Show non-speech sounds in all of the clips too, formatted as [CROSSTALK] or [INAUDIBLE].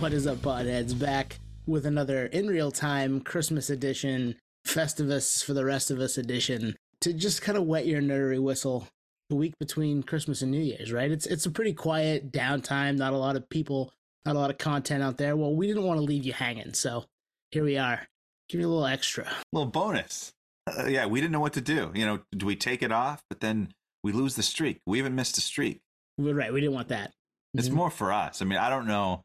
What is up, Podheads? Back with another in real time Christmas edition, Festivus for the rest of us edition to just kind of wet your nerdery whistle the week between Christmas and New Year's, right? It's it's a pretty quiet downtime, not a lot of people, not a lot of content out there. Well, we didn't want to leave you hanging, so here we are. Give you a little extra. A little bonus. Uh, yeah, we didn't know what to do. You know, do we take it off? But then we lose the streak. We even missed a streak. We're right. We didn't want that. It's mm-hmm. more for us. I mean, I don't know.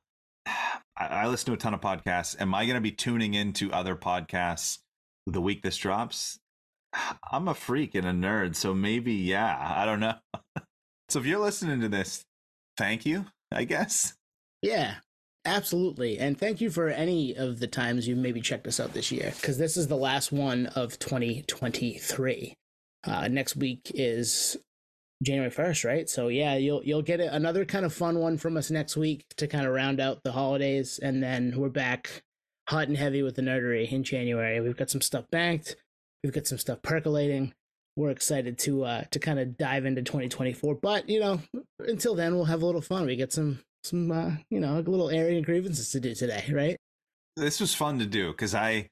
I, I listen to a ton of podcasts. Am I going to be tuning into other podcasts the week this drops? [SIGHS] I'm a freak and a nerd, so maybe yeah. I don't know. [LAUGHS] so if you're listening to this, thank you. I guess. Yeah, absolutely. And thank you for any of the times you maybe checked us out this year, because this is the last one of 2023. Uh, next week is January 1st, right? So yeah, you'll you'll get another kind of fun one from us next week to kind of round out the holidays and then we're back hot and heavy with the nerdery in January. We've got some stuff banked. We've got some stuff percolating. We're excited to uh to kind of dive into 2024, but you know, until then we'll have a little fun. We get some some uh, you know, a little area grievances to do today, right? This was fun to do cuz I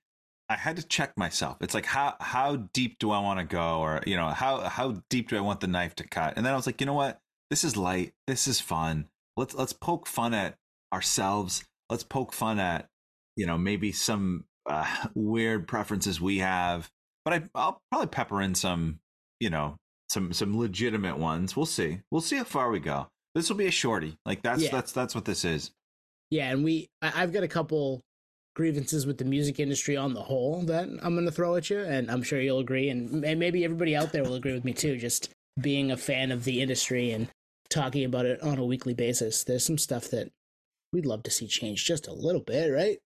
I had to check myself. It's like how how deep do I want to go, or you know how how deep do I want the knife to cut? And then I was like, you know what? This is light. This is fun. Let's let's poke fun at ourselves. Let's poke fun at you know maybe some uh, [LAUGHS] weird preferences we have. But I, I'll probably pepper in some you know some some legitimate ones. We'll see. We'll see how far we go. This will be a shorty. Like that's yeah. that's that's what this is. Yeah, and we I, I've got a couple grievances with the music industry on the whole that I'm going to throw at you, and I'm sure you'll agree, and maybe everybody out there will agree with me too. Just being a fan of the industry and talking about it on a weekly basis, there's some stuff that we'd love to see change just a little bit, right?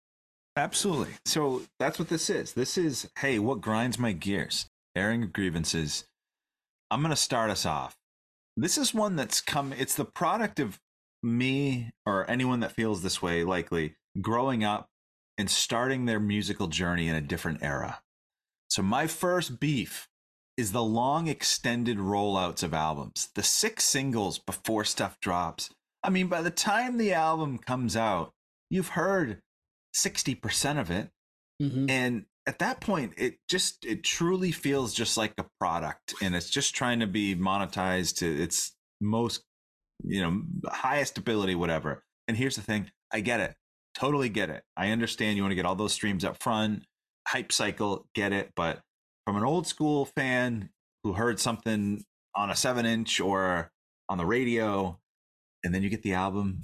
Absolutely. So that's what this is. This is, hey, what grinds my gears? Airing grievances. I'm going to start us off. This is one that's come, it's the product of me or anyone that feels this way, likely growing up and starting their musical journey in a different era. So, my first beef is the long extended rollouts of albums, the six singles before stuff drops. I mean, by the time the album comes out, you've heard 60% of it. Mm-hmm. And at that point, it just, it truly feels just like a product and it's just trying to be monetized to its most, you know, highest ability, whatever. And here's the thing I get it. Totally get it. I understand you want to get all those streams up front, hype cycle, get it. But from an old school fan who heard something on a seven inch or on the radio, and then you get the album,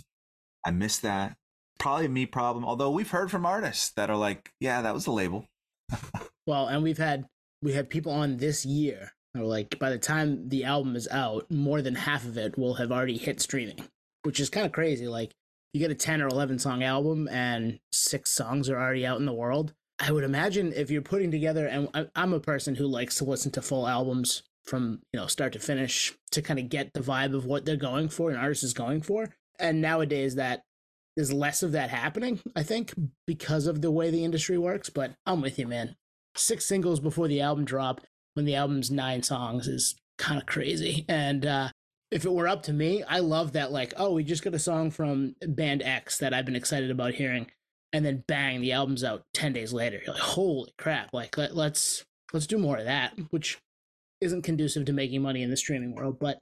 I miss that. Probably a me problem. Although we've heard from artists that are like, yeah, that was the label. [LAUGHS] well, and we've had we had people on this year or like by the time the album is out, more than half of it will have already hit streaming, which is kind of crazy. Like you get a 10 or 11 song album and six songs are already out in the world. I would imagine if you're putting together, and I'm a person who likes to listen to full albums from you know start to finish to kind of get the vibe of what they're going for, an artist is going for. And nowadays, that is less of that happening. I think because of the way the industry works. But I'm with you, man. Six singles before the album drop, when the album's nine songs, is kind of crazy. And uh, if it were up to me, I love that like, oh, we just got a song from band X that I've been excited about hearing, and then bang, the album's out ten days later. You're like, holy crap! Like let, let's let's do more of that, which isn't conducive to making money in the streaming world. But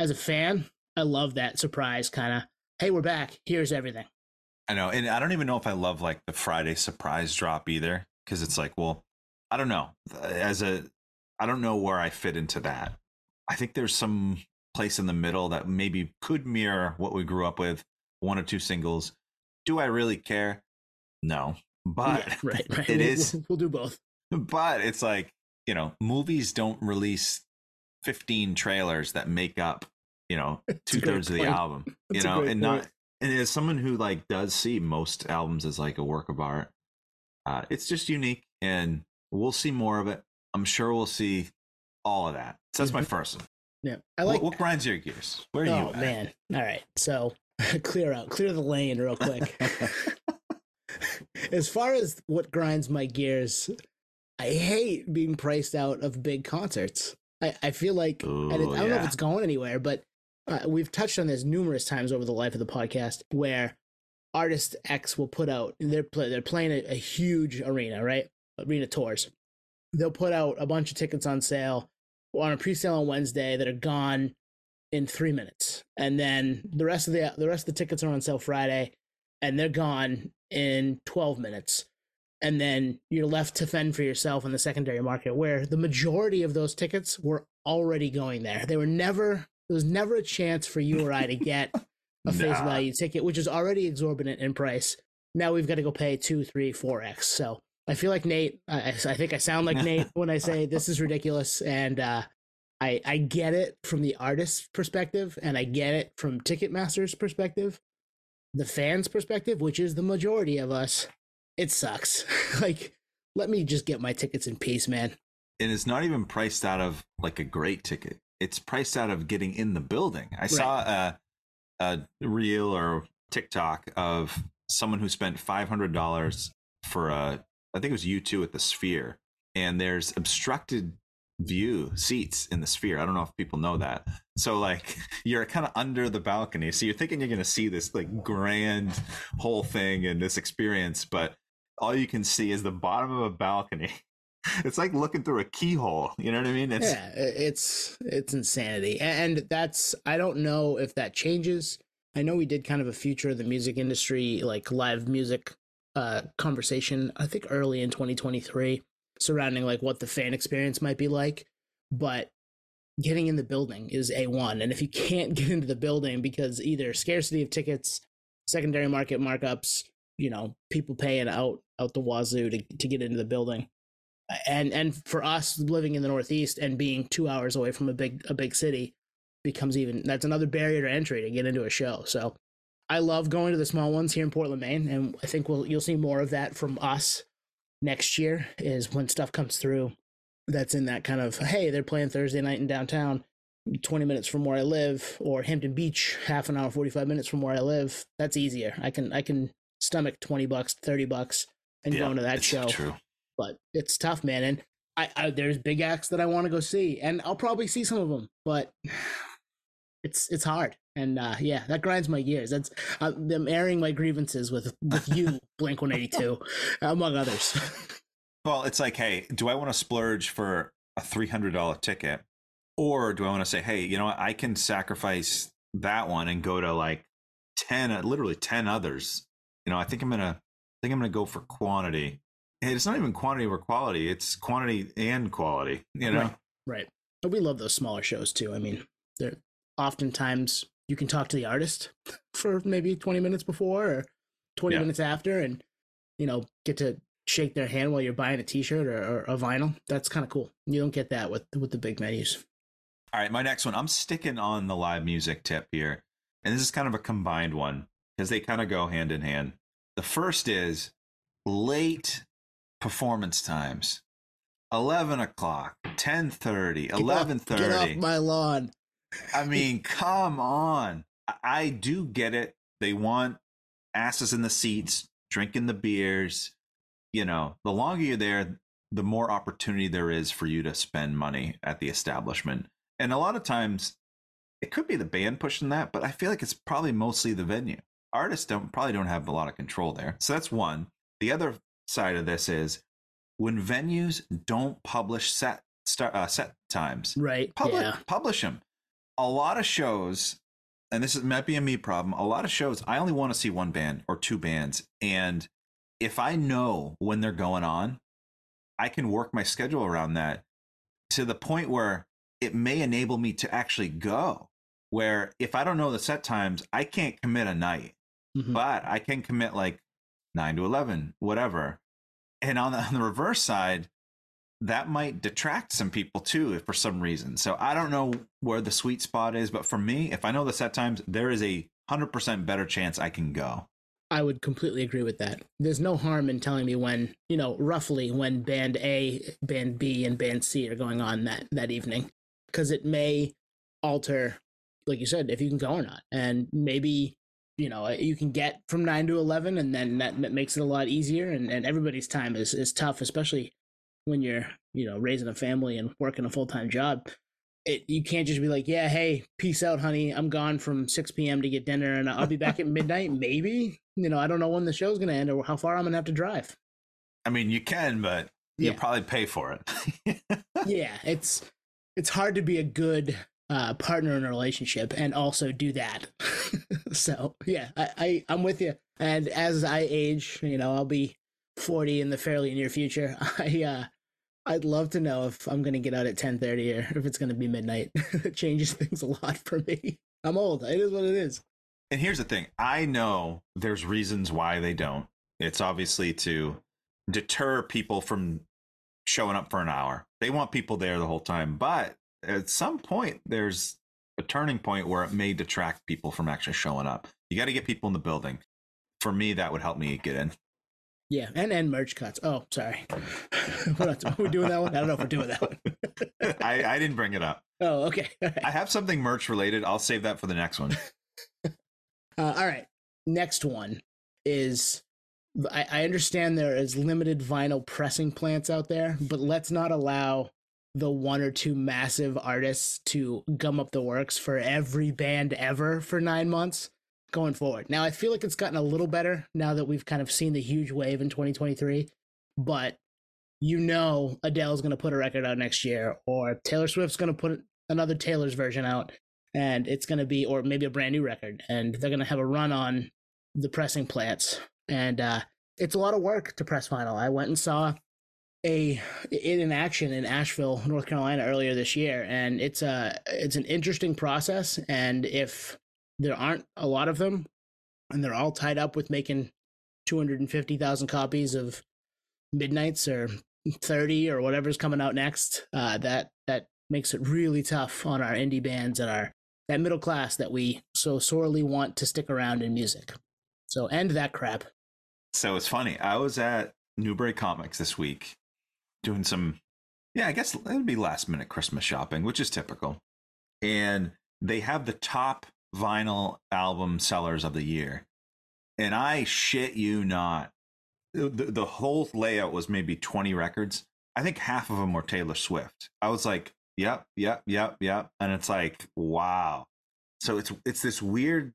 as a fan, I love that surprise kind of. Hey, we're back. Here's everything. I know, and I don't even know if I love like the Friday surprise drop either, because it's like, well, I don't know. Uh, as a, I don't know where I fit into that. I think there's some place in the middle that maybe could mirror what we grew up with one or two singles. Do I really care? No. But yeah, [LAUGHS] right, right. it we'll, is. We'll, we'll do both. But it's like, you know, movies don't release 15 trailers that make up, you know, [LAUGHS] two thirds of the album, you know, and point. not, and as someone who like does see most albums as like a work of art, uh, it's just unique and we'll see more of it. I'm sure we'll see all of that. So that's my mm-hmm. first one. Yeah, I like. What, what grinds your gears? Where are oh, you? Oh man! All right, so [LAUGHS] clear out, clear the lane real quick. [LAUGHS] as far as what grinds my gears, I hate being priced out of big concerts. I, I feel like, Ooh, and it, I don't yeah. know if it's going anywhere, but uh, we've touched on this numerous times over the life of the podcast, where artist X will put out they're play, they're playing a, a huge arena, right? Arena tours. They'll put out a bunch of tickets on sale on a pre-sale on Wednesday that are gone in three minutes, and then mm-hmm. the rest of the the rest of the tickets are on sale Friday, and they're gone in twelve minutes, and then you're left to fend for yourself in the secondary market, where the majority of those tickets were already going there. They were never there was never a chance for you or I to get [LAUGHS] a face Nah. value ticket, which is already exorbitant in price. Now we've got to go pay two, three, four x. So I feel like Nate. I, I think I sound like Nate when I say this is ridiculous, and uh, I I get it from the artist's perspective, and I get it from Ticketmaster's perspective. The fans' perspective, which is the majority of us, it sucks. [LAUGHS] like, let me just get my tickets in peace, man. and it's not even priced out of like a great ticket. It's priced out of getting in the building. I saw a, a reel or TikTok of someone who spent five hundred dollars for a, I think it was U two at the Sphere, and there's obstructed view seats in the Sphere. I don't know if people know that. So like [LAUGHS] you're kind of under the balcony, so you're thinking you're going to see this like grand whole thing and this experience, but all you can see is the bottom of a balcony. [LAUGHS] It's like looking through a keyhole. You know what I mean? It's yeah, it's it's insanity, and that's I don't know if that changes. I know we did kind of a future of the music industry, like live music uh, conversation. I think early in 2023, surrounding like what the fan experience might be like, but getting in the building is a one, and if you can't [LAUGHS] get into the building because either scarcity of tickets, secondary market markups, you know, people paying out out the wazoo to to get into the building and and for us living in the northeast and being two hours away from a big a big city becomes even that's another barrier to entry to get into a show so i love going to the small ones here in portland maine and i think we'll you'll see more of that from us next year is when stuff comes through that's in that kind of hey they're playing thursday night in downtown 20 minutes from where i live or hampton beach half an hour 45 minutes from where i live that's easier i can i can stomach 20 bucks 30 bucks and go to that it's show True. but it's tough, man. And I, I there's big acts that I want to go see, and I'll probably see some of them, but [SIGHS] it's it's hard. And uh, yeah, that grinds my gears. That's uh, them airing my grievances with with you, [LAUGHS] Blink One Eighty Two, among others. Well, it's like, hey, do I want to splurge for a three hundred dollar ticket, or do I want to say, hey, you know what, I can sacrifice that one and go to like ten, uh, literally ten others. You know, I think I'm gonna, I think I'm gonna go for quantity. And it's not even quantity over quality; it's quantity and quality. You know, Right. right. But we love those smaller shows too. I mean, they're oftentimes you can talk to the artist [LAUGHS] for maybe twenty minutes before or twenty Yeah. minutes after, and you know get to shake their hand while you're buying a T-shirt or, or a vinyl. That's kind of cool. You don't get that with with the big menus. All right, my next one. I'm sticking on the live music tip here. And this is kind of a combined one because they kind of go hand in hand. The first is late performance times. 11 o'clock, 10.30, Get off- 11.30. Get off my lawn. I mean, come on. I- do get it. They want asses in the seats, drinking the beers. You know, the longer you're there, the more opportunity there is for you to spend money at the establishment. And a lot of times, it could be the band pushing that, but I feel like it's probably mostly the venue. Artists don't probably don't have a lot of control there. So that's one. The other side of this is when venues don't publish set start, uh, set times Right. publish Yeah. publish them. A lot of shows, and this is, might be a me problem. A lot of shows, I only want to see one band or two bands, and if I know when they're going on, I can work my schedule around that to the point where it may enable me to actually go. Where if I don't know the set times, I can't commit a night, Mhm. but I can commit like nine to eleven, whatever. And on the, [LAUGHS] on the reverse side, that might detract some people too if for some reason. So I don't know where the sweet spot is, but for me, if I know the set times, there is a hundred percent better chance I can go. I would completely agree with that. There's no harm in telling me when, you know, roughly when band A, band B, and band C are going on that that evening, because it may alter, like you said, if you can go or not, and maybe you know uh, you can get from nine to eleven, and then that, that makes it a lot easier. And and everybody's time is is tough, especially when you're you know raising a family and working a full time job. it you can't just be like, yeah, hey, peace out, honey. I'm gone from 6 p.m. to get dinner, and I'll be back at [LAUGHS] midnight. Maybe you know, I don't know when the show's gonna end or how far I'm gonna have to drive. I mean, you can, but you'll Yeah. probably pay for it. [LAUGHS] yeah, it's it's hard to be a good uh, partner in a relationship and also do that. [LAUGHS] so yeah, I, I I'm with you. And as I age, you know, I'll be 40 in the fairly near future. [LAUGHS] I uh, I'd love to know if I'm gonna get out at 10:30 or if it's gonna be midnight. [LAUGHS] it changes [LAUGHS] things a lot for me. I'm old. It is what it is. And here's the thing I know there's reasons why they don't. It's obviously to deter people from showing up for an hour. They want people there the whole time. But at some point, there's a turning point where it may detract people from actually showing up. You got to get people in the building. For me, that would help me get in. Yeah, and and merch cuts. Oh, sorry. [LAUGHS] we're, not, are we doing that one? I don't know if we're doing that one. [LAUGHS] I, I didn't bring it up. Oh, okay. [LAUGHS] Right. I have something merch related. I'll save that for the next one. Uh, all right. Next one is I, I understand there is limited vinyl pressing plants out there, but let's not allow the one or two massive artists to gum up the works for every band ever for nine months going forward. Now, I feel like it's gotten a little better now that we've kind of seen the huge wave in 2023, but you know Adele's going to put a record out next year, or Taylor Swift's going to put another Taylor's version out, and it's going to be, or maybe a brand new record, and they're going to have a run on the pressing plants. And uh, it's a lot of work to press vinyl. I went and saw a in action in Asheville, North Carolina earlier this year, and it's a it's an interesting process. And if there aren't a lot of them, and they're all tied up with making two hundred and fifty thousand copies of Midnights or thirty or whatever's coming out next, uh, that that makes it really tough on our indie bands and our that middle class that we so sorely want to stick around in music. So end that crap. So it's funny. I was at Newbury Comics this week doing some, yeah, I guess it would be last minute Christmas shopping, which is typical. And they have the top vinyl album sellers of the year. And I shit you not. The, the, whole layout was maybe 20 records. I think half of them were Taylor Swift. I was like, yep, yep, yep, yep. And it's like, wow. So it's it's this weird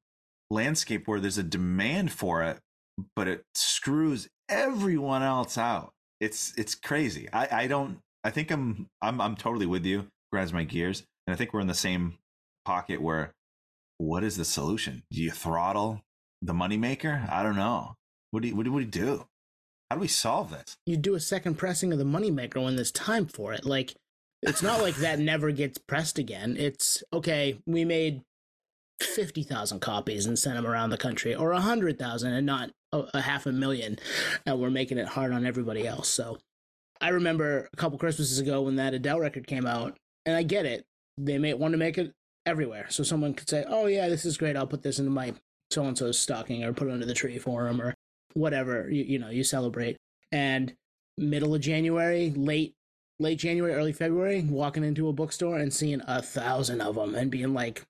landscape where there's a demand for it, but it screws everyone else out. It's it's crazy. I I don't. I think I'm I'm I'm totally with you. Grinds my gears, and I think we're in the same pocket where. What is the solution? Do you throttle the moneymaker? I don't know. What do you what do we do? How do we solve this? You do a second pressing of the moneymaker when there's time for it. Like it's not like that never gets pressed again. It's okay, we made 50,000 copies and sent them around the country or 100,000 and not a, a half a million and we're making it hard on everybody else. So I remember a couple Christmases ago when that Adele record came out and I get it. They may want to make it everywhere. So someone could say, "Oh yeah, this is great. I'll put this into my so and so's stocking or put it under the tree for him or whatever you, you know you celebrate." And middle of January, late late January, early February, walking into a bookstore and seeing a thousand of them and being like,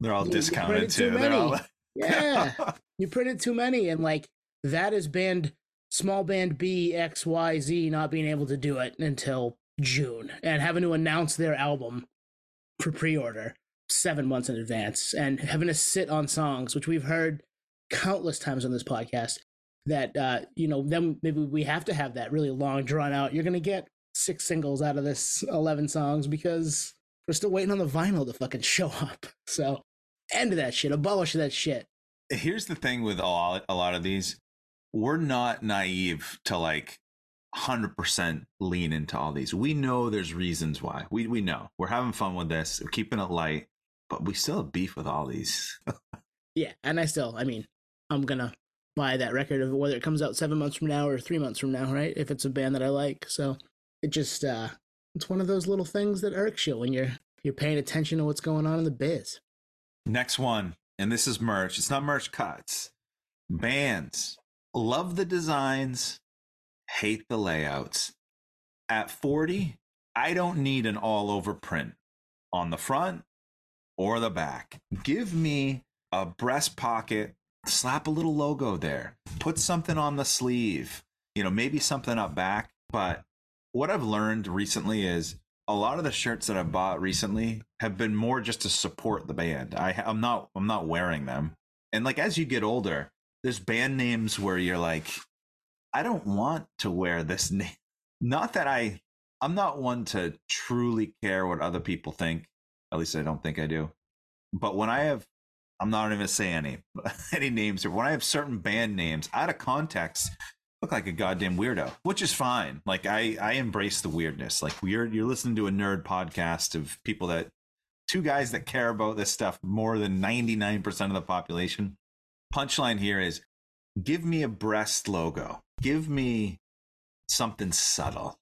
They're all discounted too too. They're all [LAUGHS] "Yeah, [LAUGHS] you printed too many," and like that is band small band B X Y Z not being able to do it until June and having to announce their album for pre-order seven months in advance and having to sit on songs which we've heard countless times on this podcast that uh you know then maybe we have to have that really long drawn out you're gonna get six singles out of this 11 songs because we're still waiting on the vinyl to fucking show up. [LAUGHS] So end of that shit abolish that shit. Here's the thing with all a lot of these. We're not naive to like 100% lean into all these. We know there's reasons why. We we know. We're having fun with this. We're keeping it light but we still have beef with all these. [LAUGHS] Yeah and i still i mean i'm gonna buy that record of whether it comes out seven months from now or three months from now right? If it's a band that i like so it just uh it's one of those little things that irks you when you're you're paying attention to what's going on in the biz. Next one and this is merch. It's not merch cuts. Bands. Love the designs. Hate the layouts. At 40 i don't need an all over print. On the front or the back give me a breast pocket slap a little logo there put something on the sleeve you know maybe something up back but what i've learned recently is a lot of the shirts that I've bought recently have been more just to support the band. I I'm not I'm not wearing them. And like as you get older, there's band names where you're like, I don't want to wear this [LAUGHS] name. Not that I I'm not one to truly care what other people think. At least I don't think I do. But when I have I'm not even gonna say any [LAUGHS] any names or when I have certain band names out of context, look like a goddamn weirdo, which is fine. Like I I embrace the weirdness. Like you're you're listening to a nerd podcast of people that two guys that care about this stuff more than 99% of the population. Punchline here is give me a breast logo. Give me something subtle.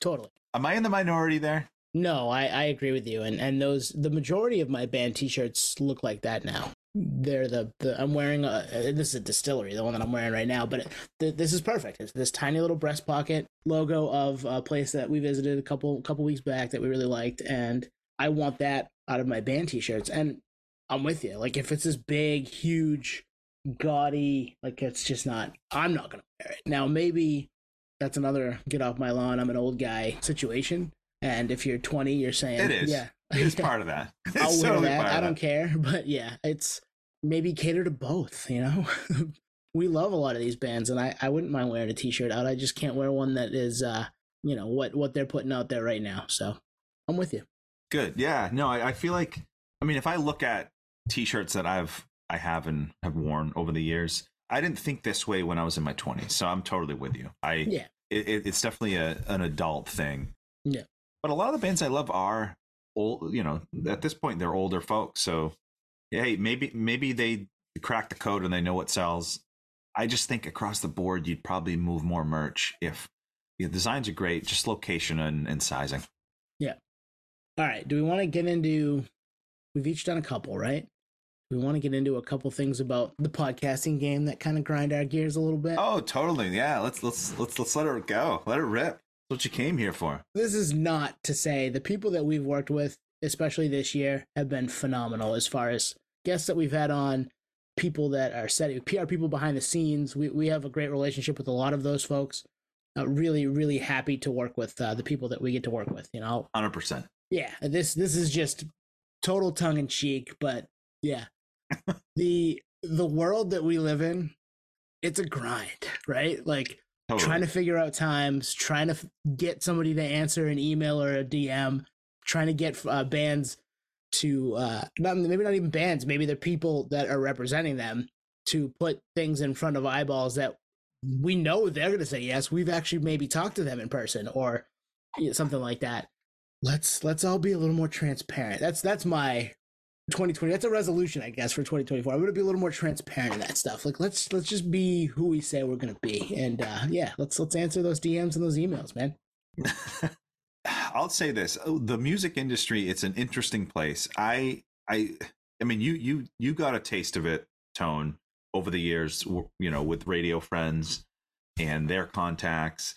Totally. Am I in the minority there? No, I, I agree with you. And and those the majority of my band t-shirts look like that now. They're the, the I'm wearing a uh, this is a distillery, the one that I'm wearing right now, but it, th- this is perfect. It's this tiny little breast pocket logo of a place that we visited a couple couple weeks back that we really liked and I want that out of my band t-shirts and I'm with you. Like if it's this big, huge, gaudy, like it's just not I'm not to wear it. Now maybe that's another get off my lawn, I'm an old guy situation. And if you're 20, you're saying, It is. yeah, It's [LAUGHS] part of that. [LAUGHS] It's I'll wear totally that. I don't that. care. [LAUGHS] But yeah, it's maybe cater to both, you know? we love a lot of these bands and I, I wouldn't mind wearing a t-shirt out. I just can't wear one that is uh, you know, what what they're putting out there right now. So I'm with you. Good. Yeah. No, I, I feel like I mean if I look at t-shirts that I've I have and have worn over the years, I didn't think this way when I was in my 20s. So I'm totally with you. I Yeah. it- it's definitely a, an adult thing. Yeah. But a lot of the bands I love are old, you know, at this point they're older folks. So hey, maybe maybe they crack the code and they know what sells. I just think across the board you'd probably move more merch if the designs are great, just location and, and sizing. Yeah. All right. Do we want to get into we've each done a couple, right? We want to get into a couple things about the podcasting game that kind of grind our gears a little bit. Oh, totally. Yeah, let's let's let's let's let it go. Let it rip. What you came here for. this is not to say the people that we've worked with, especially this year, have been phenomenal as far as guests that we've had on, people that are setting PR people behind the scenes. We we have a great relationship with a lot of those folks. Uh, really, really happy to work with uh, the people that we get to work with. You know, Hundred percent. yeah. This this is just total tongue in cheek, but yeah, [LAUGHS] the the world that we live in, it's a grind, right? Like Totally. trying to figure out times, trying to f- get somebody to answer an email or a DM, trying to get uh, bands to uh, not maybe not even bands, maybe they're people that are representing them to put things in front of eyeballs that we know they're going to say yes. We've actually maybe talked to them in person or you know, something like that. Let's let's all be a little more transparent. That's that's my 2020. That's a resolution, I guess, for 2024. I'm to be a little more transparent in that stuff. Like let's let's just be who we say we're to be, and uh, yeah, let's let's answer those DMs and those emails, man. [LAUGHS] I'll say this: Oh, the music industry, it's an interesting place. I, I, I mean, you, you, you got a taste of it, Tone, over the years. You know, with radio friends and their contacts.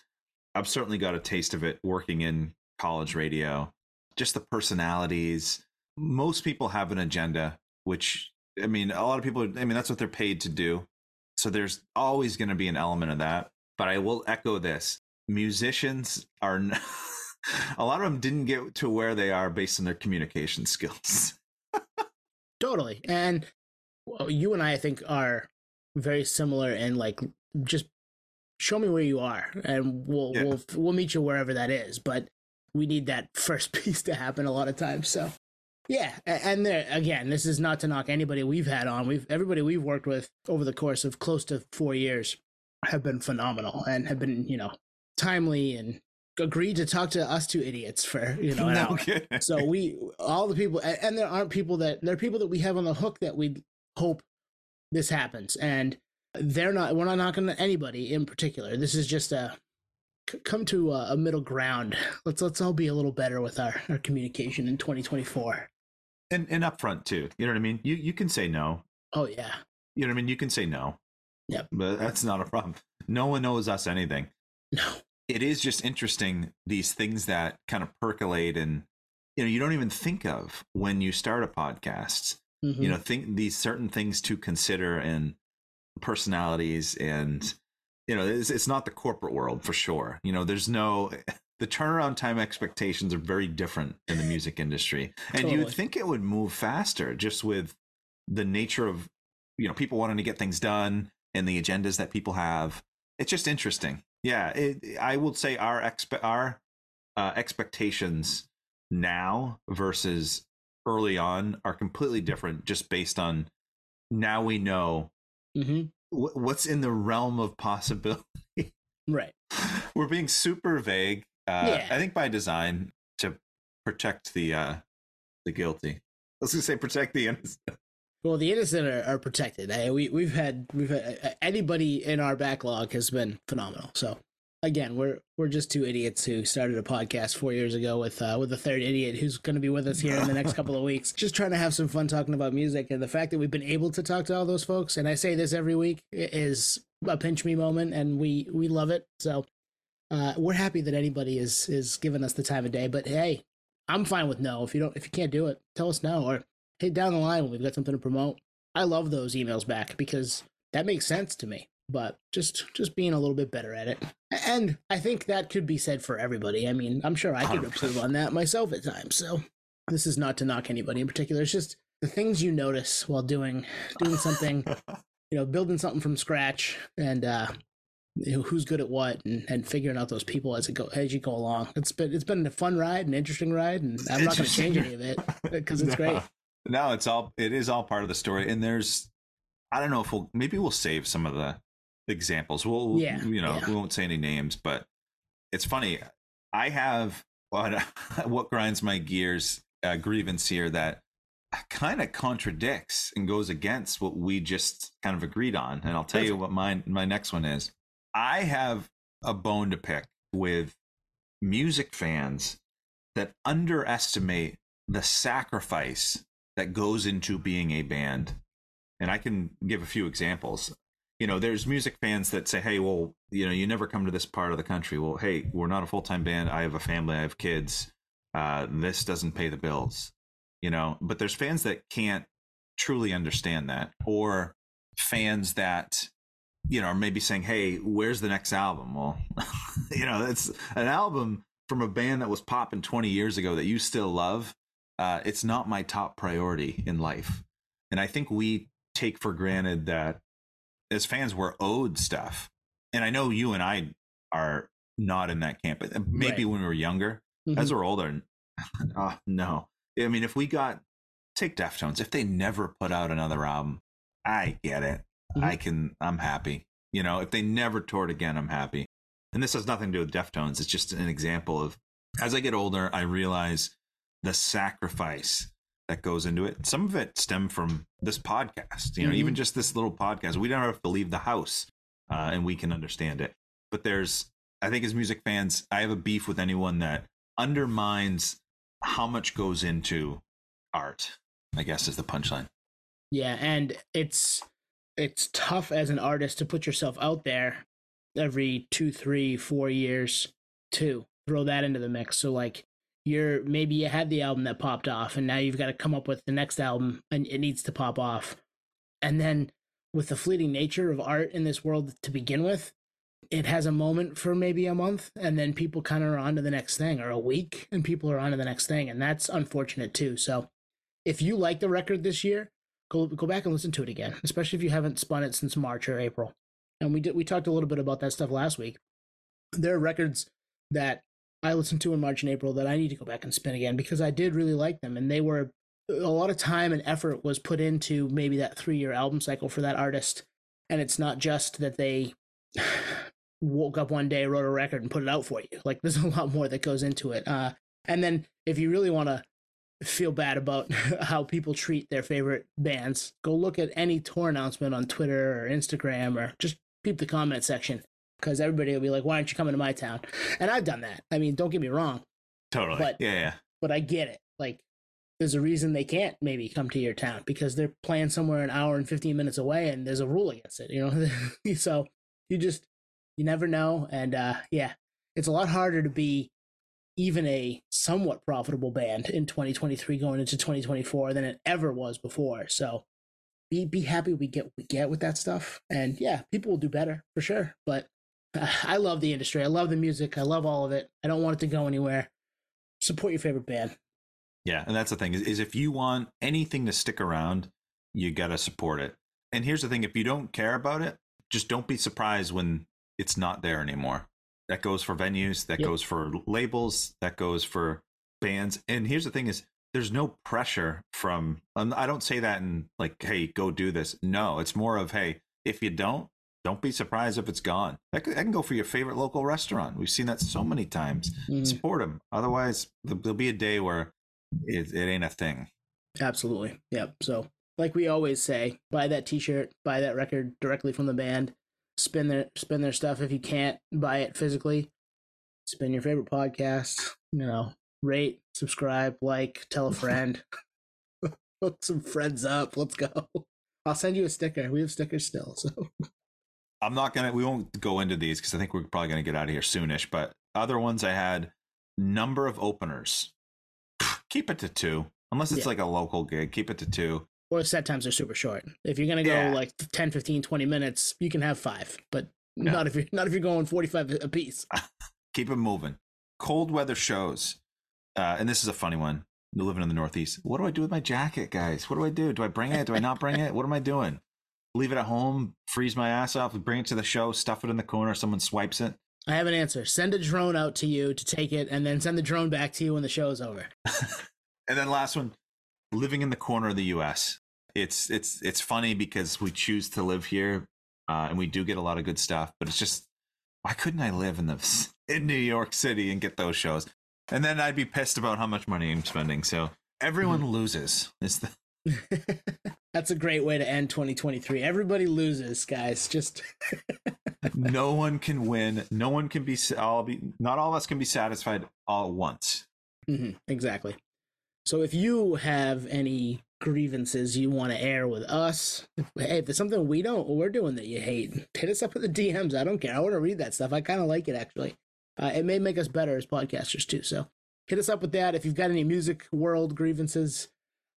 I've certainly got a taste of it working in college radio. Just the personalities. Most people have an agenda, which I mean, a lot of people. I mean, that's what they're paid to do. So there's always going to be an element of that. But I will echo this: musicians are. n- [LAUGHS] a lot of them didn't get to where they are based on their communication [LAUGHS] skills. Totally. And you and I, I think, are very similar in like just show me where you are, and we'll Yeah. we'll we'll meet you wherever that is. But we need that first [LAUGHS] piece to happen a lot of times. So yeah, and there again, this is not to knock anybody we've had on. We've everybody we've worked with over the course of close to four years have been phenomenal and have been you know timely and agreed to talk to us two idiots for you know [LAUGHS] an hour. kidding. so we all the people and, there aren't people that there are people that we have on the hook that we hope this happens. And they're not we're not knocking anybody in particular. This is just a come to a, a middle ground. Let's let's all be a little better with our, our communication in 2024 and and upfront too. You know what I mean? You you can say no. oh yeah You know what I mean? You can say no. Yep. But that's not a problem. No one knows us anything. no It is just interesting these things that kind of percolate and you know you don't even think of when you start a podcast. Mhm. You know, think these certain things to consider and personalities and you know it's, it's not the corporate world for sure you know there's no the turnaround time expectations are very different in the music industry. And Totally. you'd think it would move faster just with the nature of, you know, people wanting to get things done and the agendas that people have. It's just interesting. Yeah, it, I would say our expe- our uh, expectations now versus early on are completely different just based on now we know hmm wh- what's in the realm of possibility. Right. [LAUGHS] We're being super vague. Uh, Yeah. I think by design to protect the uh, the guilty. Let's gonna say protect the innocent. [LAUGHS] Well, the innocent are, are protected. Eh, we we've had we've had, anybody in our backlog has been phenomenal. So again, we're we're just two idiots who started a podcast four years ago with uh, with a third idiot who's going to be with us here in the next couple of [LAUGHS] weeks. Just trying to have some fun talking about music, and the fact that we've been able to talk to all those folks, and I say this every week, is a pinch me moment, and we we love it. So uh, we're happy that anybody is is giving us the time of day. But hey, I'm fine with no. If you don't, if you can't do it, tell us no, or hey, down the line when we've got something to promote. I love those emails back because that makes sense to me. But just just being a little bit better at it, and I think that could be said for everybody. I mean, I'm sure I could improve on that myself at times. So this is not to knock anybody in particular. It's just the things you notice while doing doing something [LAUGHS] you know, building something from scratch and uh who's good at what and, and figuring out those people as it go as you go along. It's been it's been a fun ride, an interesting ride, and I'm not going to change any of it [LAUGHS] [LAUGHS] because it's great. No, it's all it is all part of the story. And there's I don't know if we'll maybe we'll save some of the examples. We'll Yeah, you know, yeah. we won't say any names, but it's funny. I have what [LAUGHS] what grinds my gears uh, grievance here that kind of contradicts and goes against what we just kind of agreed on. And I'll tell you what my my next one is. I have a bone to pick with music fans that underestimate the sacrifice that goes into being a band. And I can give a few examples. You know, there's music fans that say, hey, well, you know, you never come to this part of the country. Well, hey, we're not a full time band. I have a family, I have kids. Uh, this doesn't pay the bills, you know. But there's fans that can't truly understand that, or fans that, you know, or maybe saying, hey, where's the next album? Well, [LAUGHS] you know, it's an album from a band that was popping 20 years ago that you still love. Uh, it's not my top priority in life. And I think we take for granted that as fans, we're owed stuff. And I know you and I are not in that camp. but Maybe Right. when we were younger, Mhm. as we're older, uh, [LAUGHS] no. I mean, if we got, take Deftones, if they never put out another album, I get it. Mhm. I can, I'm happy. You know, if they never toured again, I'm happy. And this has nothing to do with Deftones. It's just an example of as I get older, I realize the sacrifice that goes into it. Some of it stem from this podcast, you know, Mhm. even just this little podcast. We don't have to leave the house uh, and we can understand it. But there's, I think, as music fans, I have a beef with anyone that undermines how much goes into art, I guess is the punchline. Yeah, and it's it's tough as an artist to put yourself out there every two, three, four years to throw that into the mix. So like you're maybe you had the album that popped off and now you've got to come up with the next album and it needs to pop off. And then with the fleeting nature of art in this world to begin with, it has a moment for maybe a month and then people kind of are on to the next thing or a week and people are on to the next thing and that's unfortunate too. So if you like the record this year, go go back and listen to it again, especially if you haven't spun it since March or April. And we did we talked a little bit about that stuff last week. There are records that I listened to in March and April that I need to go back and spin again because I did really like them and they were a lot of time and effort was put into maybe that 3-year album cycle for that artist and it's not just that they [SIGHS] woke up one day wrote a record and put it out for you like there's a lot more that goes into it uh and then if you really want to feel bad about [LAUGHS] how people treat their favorite bands, go look at any tour announcement on Twitter or Instagram or just peep the comment section because everybody will be like, why aren't you coming to my town? And I've done that. I mean, don't get me wrong, Totally. But- yeah, yeah. but I get it. Like, there's a reason they can't maybe come to your town because they're playing somewhere an hour and 15 minutes away and there's a rule against it, you know? [LAUGHS] so you just, you never know. And uh, yeah, it's a lot harder to be even a somewhat profitable band in 2023 going into 2024 than it ever was before. So be be happy we get we get with that stuff. And yeah, people will do better for sure. But uh, [LAUGHS] I love the industry. I love the music. I love all of it. I don't want it to go anywhere. Support your favorite band. Yeah, and that's the thing is, is if you want anything to stick around, you got to support it. And here's the thing if you don't care about it, just don't be surprised when it's not there anymore. That goes for venues, that Yep. goes for labels, that goes for bands. And here's the thing is there's no pressure from I don't say that in like hey, go do this. No, it's more of hey, if you don't, don't be surprised if it's gone. That, could, that can go for your favorite local restaurant. We've seen that so many times. Mhm. Support them. Otherwise, there'll be a day where it, it ain't a thing. Absolutely. Yep. So, like we always say, buy that T-shirt, buy that record directly from the band. Spin their spin their stuff if you can't buy it physically. Spin your favorite podcast. You know, rate, subscribe, like, tell a friend. [LAUGHS] Hook some friends up. Let's go. I'll send you a sticker. We have stickers still. So I'm not gonna. We won't go into these because I think we're probably gonna get out of here soonish. But other ones I had number of openers. Keep it to two, unless it's Yeah. like a local gig. Keep it to two. Or set times are super short. If you're gonna go Yeah. like 10, 15, 20 minutes, you can have five, but Yeah. not if you're not if you're going 45 a piece. [LAUGHS] Keep it moving. Cold weather shows, uh, and this is a funny one. You're living in the Northeast. What do I do with my jacket, guys? What do I do? Do I bring it? Do I not bring it? What am I doing? Leave it at home, freeze my ass off, bring it to the show, stuff it in the corner, someone swipes it. I have an answer. Send a drone out to you to take it, and then send the drone back to you when the show is over. [LAUGHS] And then last one, living in the corner of the U.S. It's it's it's funny because we choose to live here, uh, and we do get a lot of good stuff. But it's just why couldn't I live in the [LAUGHS] in New York City and get those shows? And then I'd be pissed about how much money I'm spending. So everyone loses. Is the [LAUGHS] That's a great way to end 2023. Everybody loses, guys. Just [LAUGHS] no one can win. No one can be all be not all of us can be satisfied all at once. Mhm, exactly. So if you have any grievances you want to air with us, hey, if there's something we don't we're doing that you hate, hit us up in the DMs. I don't care. I want to read that stuff. I kind of like it actually. Uh, it may make us better as podcasters too. So hit us up with that. If you've got any music world grievances,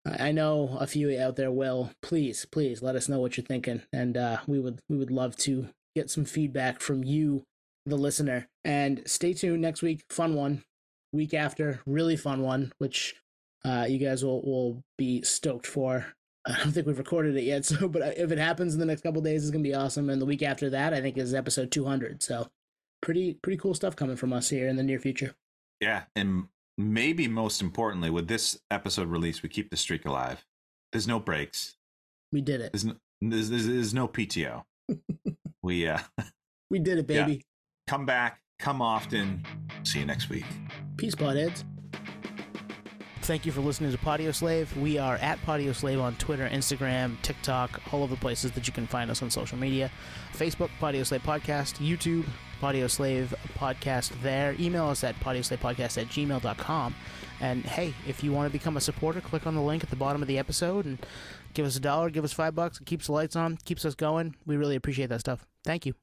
I I know a few out there will. Please, please let us know what you're thinking, and uh, we would we would love to get some feedback from you, the listener. And stay tuned next week. Fun one. Week after, really fun one, which uh, you guys will will be stoked for. I don't think we've recorded it yet, [LAUGHS] so but if it happens in the next couple days, it's gonna be awesome. And the week after that, I think is episode 200. So pretty pretty cool stuff coming from us here in the near future. Yeah, and maybe most importantly, with this episode release, we keep the streak alive. There's no breaks. We did it. There's no, there's, there's, there's no PTO. [LAUGHS] we uh, [LAUGHS] We did it, Yeah. baby. come back, come often. See you next week. Peace, Podheads. Thank you for listening to Podioslave. We are at Podioslave on Twitter, Instagram, TikTok, all of the places that you can find us on social media. Facebook, Podioslave Podcast, YouTube, Podioslave Podcast there. Email us at podioslavepodcast at gmail.com. And hey, if you want to become a supporter, click on the link at the bottom of the episode and give us a dollar, give us five bucks. It keeps the lights on, keeps us going. We really appreciate that stuff. Thank you.